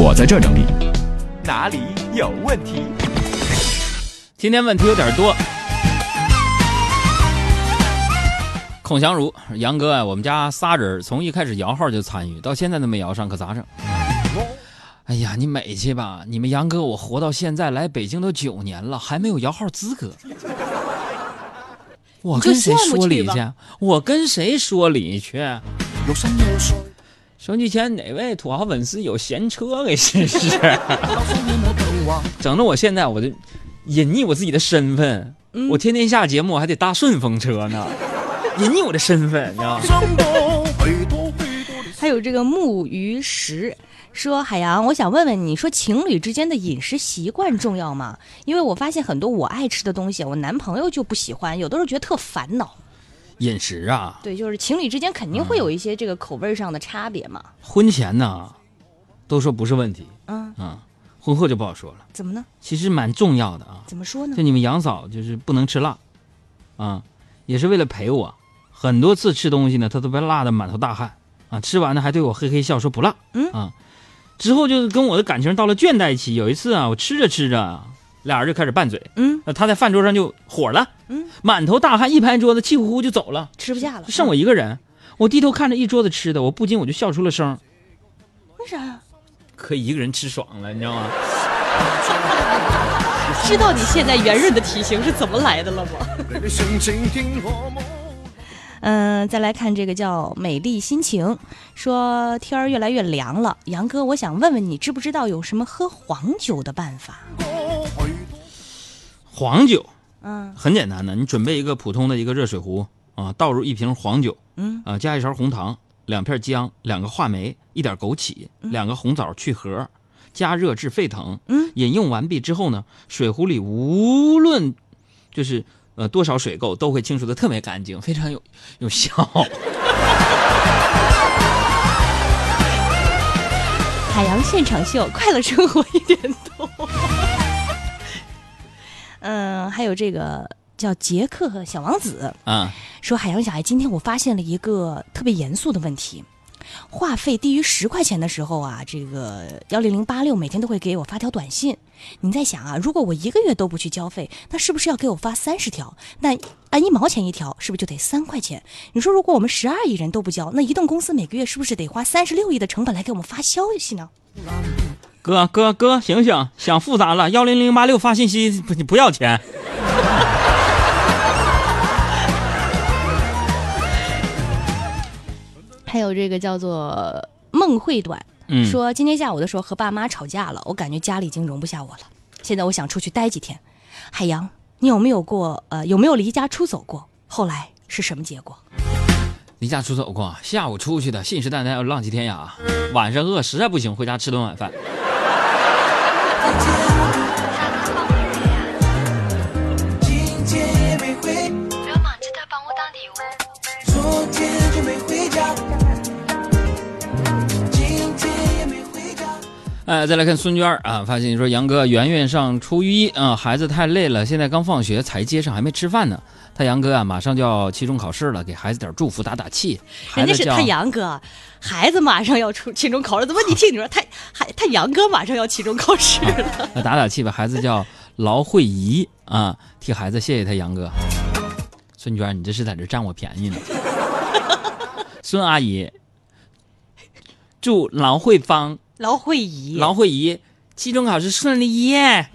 我在这儿整理。哪里有问题？今天问题有点多。孔祥如，杨哥啊，我们家仨人从一开始摇号就参与，到现在都没摇上，可咋整？哎呀，你美去吧！你们杨哥，我活到现在来北京都九年了，还没有摇号资格。我跟谁说理去？我跟谁说理去？手机前哪位土豪粉丝有闲车给试试？整的我现在我就隐匿我自己的身份，我天天下节目我还得搭顺风车呢，隐匿我的身份，你知道吗？还有这个木鱼石说：“海洋，我想问问你说情侣之间的饮食习惯重要吗？因为我发现很多我爱吃的东西，我男朋友就不喜欢，有的时候觉得特烦恼。饮食啊，对，就是情侣之间肯定会有一些这个口味上的差别嘛。婚前呢，都说不是问题，嗯啊，婚后就不好说了。怎么呢？其实蛮重要的啊。怎么说呢就？你们杨嫂就是不能吃辣，啊，也是为了陪我。很多次吃东西呢，她都被辣的满头大汗啊，吃完呢还对我嘿嘿笑说不辣，嗯啊，之后就是跟我的感情到了倦怠期。有一次啊，我吃着吃着啊，俩人就开始拌嘴，嗯那他在饭桌上就火了，嗯，满头大汗，一拍桌子，气呼呼就走了，吃不下了，剩我一个人。我低头看着一桌子吃的，我不禁我就笑出了声。为啥呀？可以一个人吃爽了，你知道吗？知道你现在圆润的体型是怎么来的了吗？嗯，再来看这个叫美丽心情，说天儿越来越凉了，杨哥，我想问问你，知不知道有什么喝黄酒的办法？黄酒嗯很简单的，你准备一个普通的一个热水壶啊，倒入一瓶黄酒，嗯啊，加一勺红糖，两片姜，两个话梅，一点枸杞，两个红枣去核，加热至沸腾。嗯，饮用完毕之后呢，水壶里无论就是呃多少水垢，都会清除的特别干净，非常有有效。海洋现场秀，快乐生活一点通。嗯，还有这个叫杰克和小王子啊，说：“海洋小爱，今天我发现了一个特别严肃的问题。话费低于十块钱的时候啊，这个幺零零八六每天都会给我发条短信。你在想啊，如果我一个月都不去交费，那是不是要给我发三十条？那按一毛钱一条，是不是就得三块钱？你说，如果我们十二亿人都不交，那移动公司每个月是不是得花三十六亿的成本来给我们发消息呢？哥哥哥，醒醒，想复杂了。幺零零八六发信息不你不要钱。还有这个叫做梦会短，嗯说今天下午的时候和爸妈吵架了，我感觉家里已经容不下我了，现在我想出去待几天。海洋，你有没有过呃有没有离家出走过？后来是什么结果？离家出走过，下午出去的，信誓旦旦要浪迹天涯，晚上饿实在不行，回家吃顿晚饭。哎，再来看孙娟儿啊，发现你说杨哥，圆圆上初一啊，孩子太累了，现在刚放学才接上，还没吃饭呢。他杨哥啊，马上就要期中考试了，给孩子点祝福，打打气。人家是他杨哥，孩子马上要出期中考试，怎么你听你说他还他杨哥马上要期中考试了？那打打气吧，孩子叫劳慧怡啊，替孩子谢谢他杨哥。孙娟儿，你这是在这占我便宜呢？孙阿姨，祝劳慧芳、劳慧怡，劳慧怡期中考试顺利耶！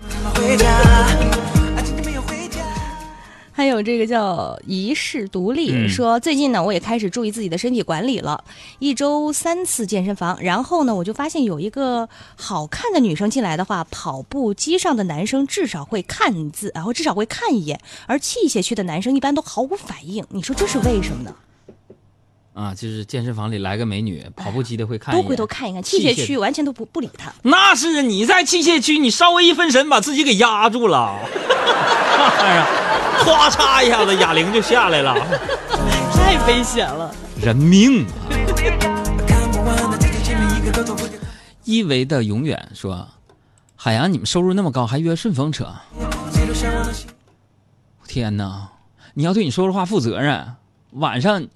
还有这个叫一世独立，嗯说最近呢，我也开始注意自己的身体管理了，一周三次健身房。然后呢，我就发现有一个好看的女生进来的话，跑步机上的男生至少会看字，然后至少会看一眼，而器械区的男生一般都毫无反应。你说这是为什么呢？啊，就是健身房里来个美女，跑步机的会看一眼，都回头看一看，器械区完全都不不理他。那是你在器械区，你稍微一分神，把自己给压住了，哎呀，咵嚓一下子哑铃就下来了，太危险了。人命啊！一维的永远说，海洋，你们收入那么高，还约顺风车。天哪！你要对你说的话负责任。晚上，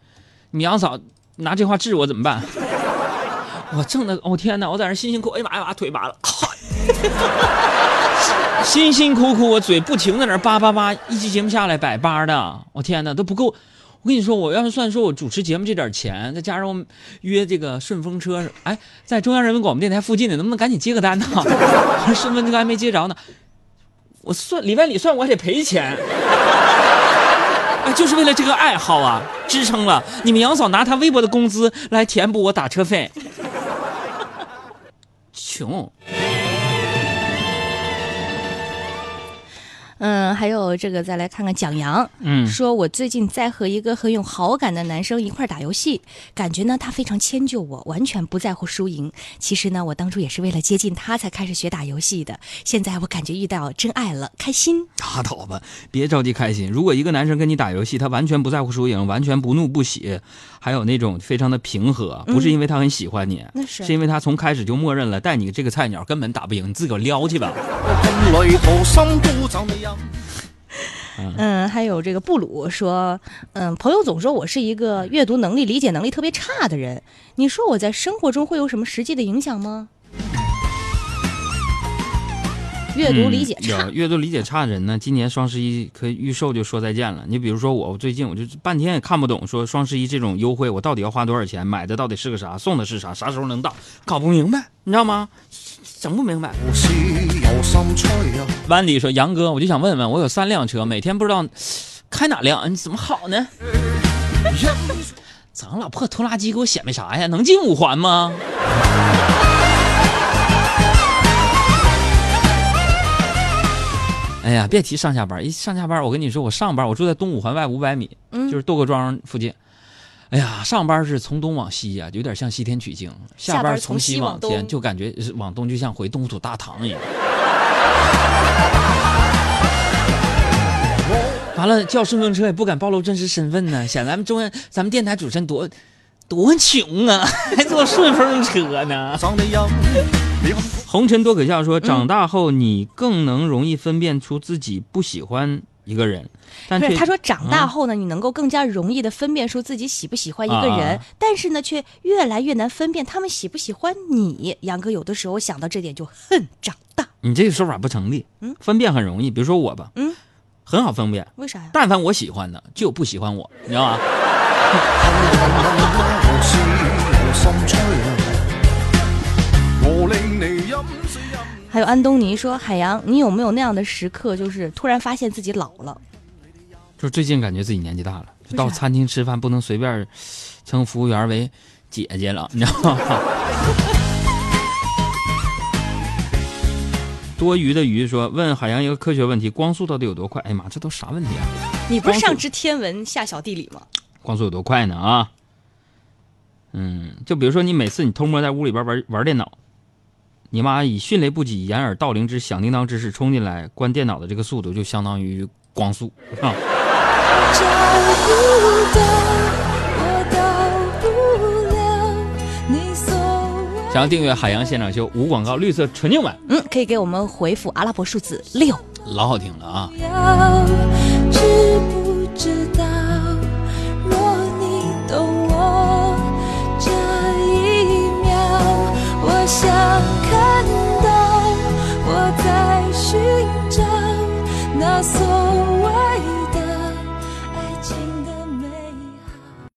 你杨嫂拿这话治我怎么办？我挣的，我、天哪！我在那辛辛苦，哎呀妈呀，把腿麻了，辛辛苦苦，我嘴不停在那儿叭叭叭，一期节目下来百八的，我天哪，都不够。我跟你说，我要是算说我主持节目这点钱，再加上我约这个顺风车，哎，在中央人民广播电台附近的，能不能赶紧接个单呢？顺风车还没接着呢，我算里外里算，我还得赔钱。就是为了这个爱好啊，支撑了你们杨嫂拿她微薄的工资来填补我打车费，穷。嗯，还有这个，再来看看蒋阳，嗯说我最近在和一个很有好感的男生一块儿打游戏，感觉呢他非常迁就我，完全不在乎输赢。其实呢，我当初也是为了接近他才开始学打游戏的。现在我感觉遇到真爱了，开心。拉倒吧，别着急开心。如果一个男生跟你打游戏，他完全不在乎输赢，完全不怒不喜，还有那种非常的平和，不是因为他很喜欢你，那是是因为他从开始就默认了带你这个菜鸟根本打不赢，你自个儿撩去吧。嗯，还有这个布鲁说，嗯，朋友总说我是一个阅读能力、理解能力特别差的人，你说我在生活中会有什么实际的影响吗？阅读理解差，嗯阅读理解差的人呢，今年双十一可以预售就说再见了。你比如说我，我最近我就半天也看不懂，说双十一这种优惠，我到底要花多少钱？买的到底是个啥？送的是啥？啥时候能到？搞不明白，你知道吗？整不明白。有心吹啊！万迪说：“杨哥，我就想问问，我有三辆车，每天不知道开哪辆，你怎么好呢？咱老破拖拉机给我显摆啥呀？能进五环吗？” 哎呀，别提上下班，一上下班，我跟你说，我上班我住在东五环外五百米，嗯就是窦各庄附近。哎呀，上班是从东往西呀、有点像西天取经；下下班班从西往往天，东就感觉是往东就像回东土大唐一样。完了，叫顺风车也不敢暴露真实身份呢，显咱们中央咱们电台主持人多多穷啊，还坐顺风车呢。红尘多可笑说，长大后你更能容易分辨出自己不喜欢一个人，但是，他说长大嗯后呢，你能够更加容易的分辨出自己喜不喜欢一个人，但是呢，却越来越难分辨他们喜不喜欢你。杨哥有的时候想到这点就恨长大，你这个说法不成立。嗯分辨很容易，比如说我吧，嗯，很好分辨。为啥呀？但凡我喜欢的，就有不喜欢我，你知道吗？还有安东尼说，海洋，你有没有那样的时刻，就是突然发现自己老了？就是最近感觉自己年纪大了，就到餐厅吃饭不能随便称服务员为姐姐了，你知道吗？多余的鱼说：“问海洋一个科学问题，光速到底有多快？哎呀妈，这都啥问题啊？你不是上知天文下晓地理吗？光速有多快呢？啊？嗯，就比如说你每次你偷摸在屋里边玩玩电脑，你妈以迅雷不及掩耳盗铃之响叮当之势冲进来关电脑的这个速度，就相当于光速 啊。找不到，我到不了你所谓想要订阅海洋现场秀无广告绿色纯净版，嗯，可以给我们回复阿拉伯数字六。老好听了啊！要，知不知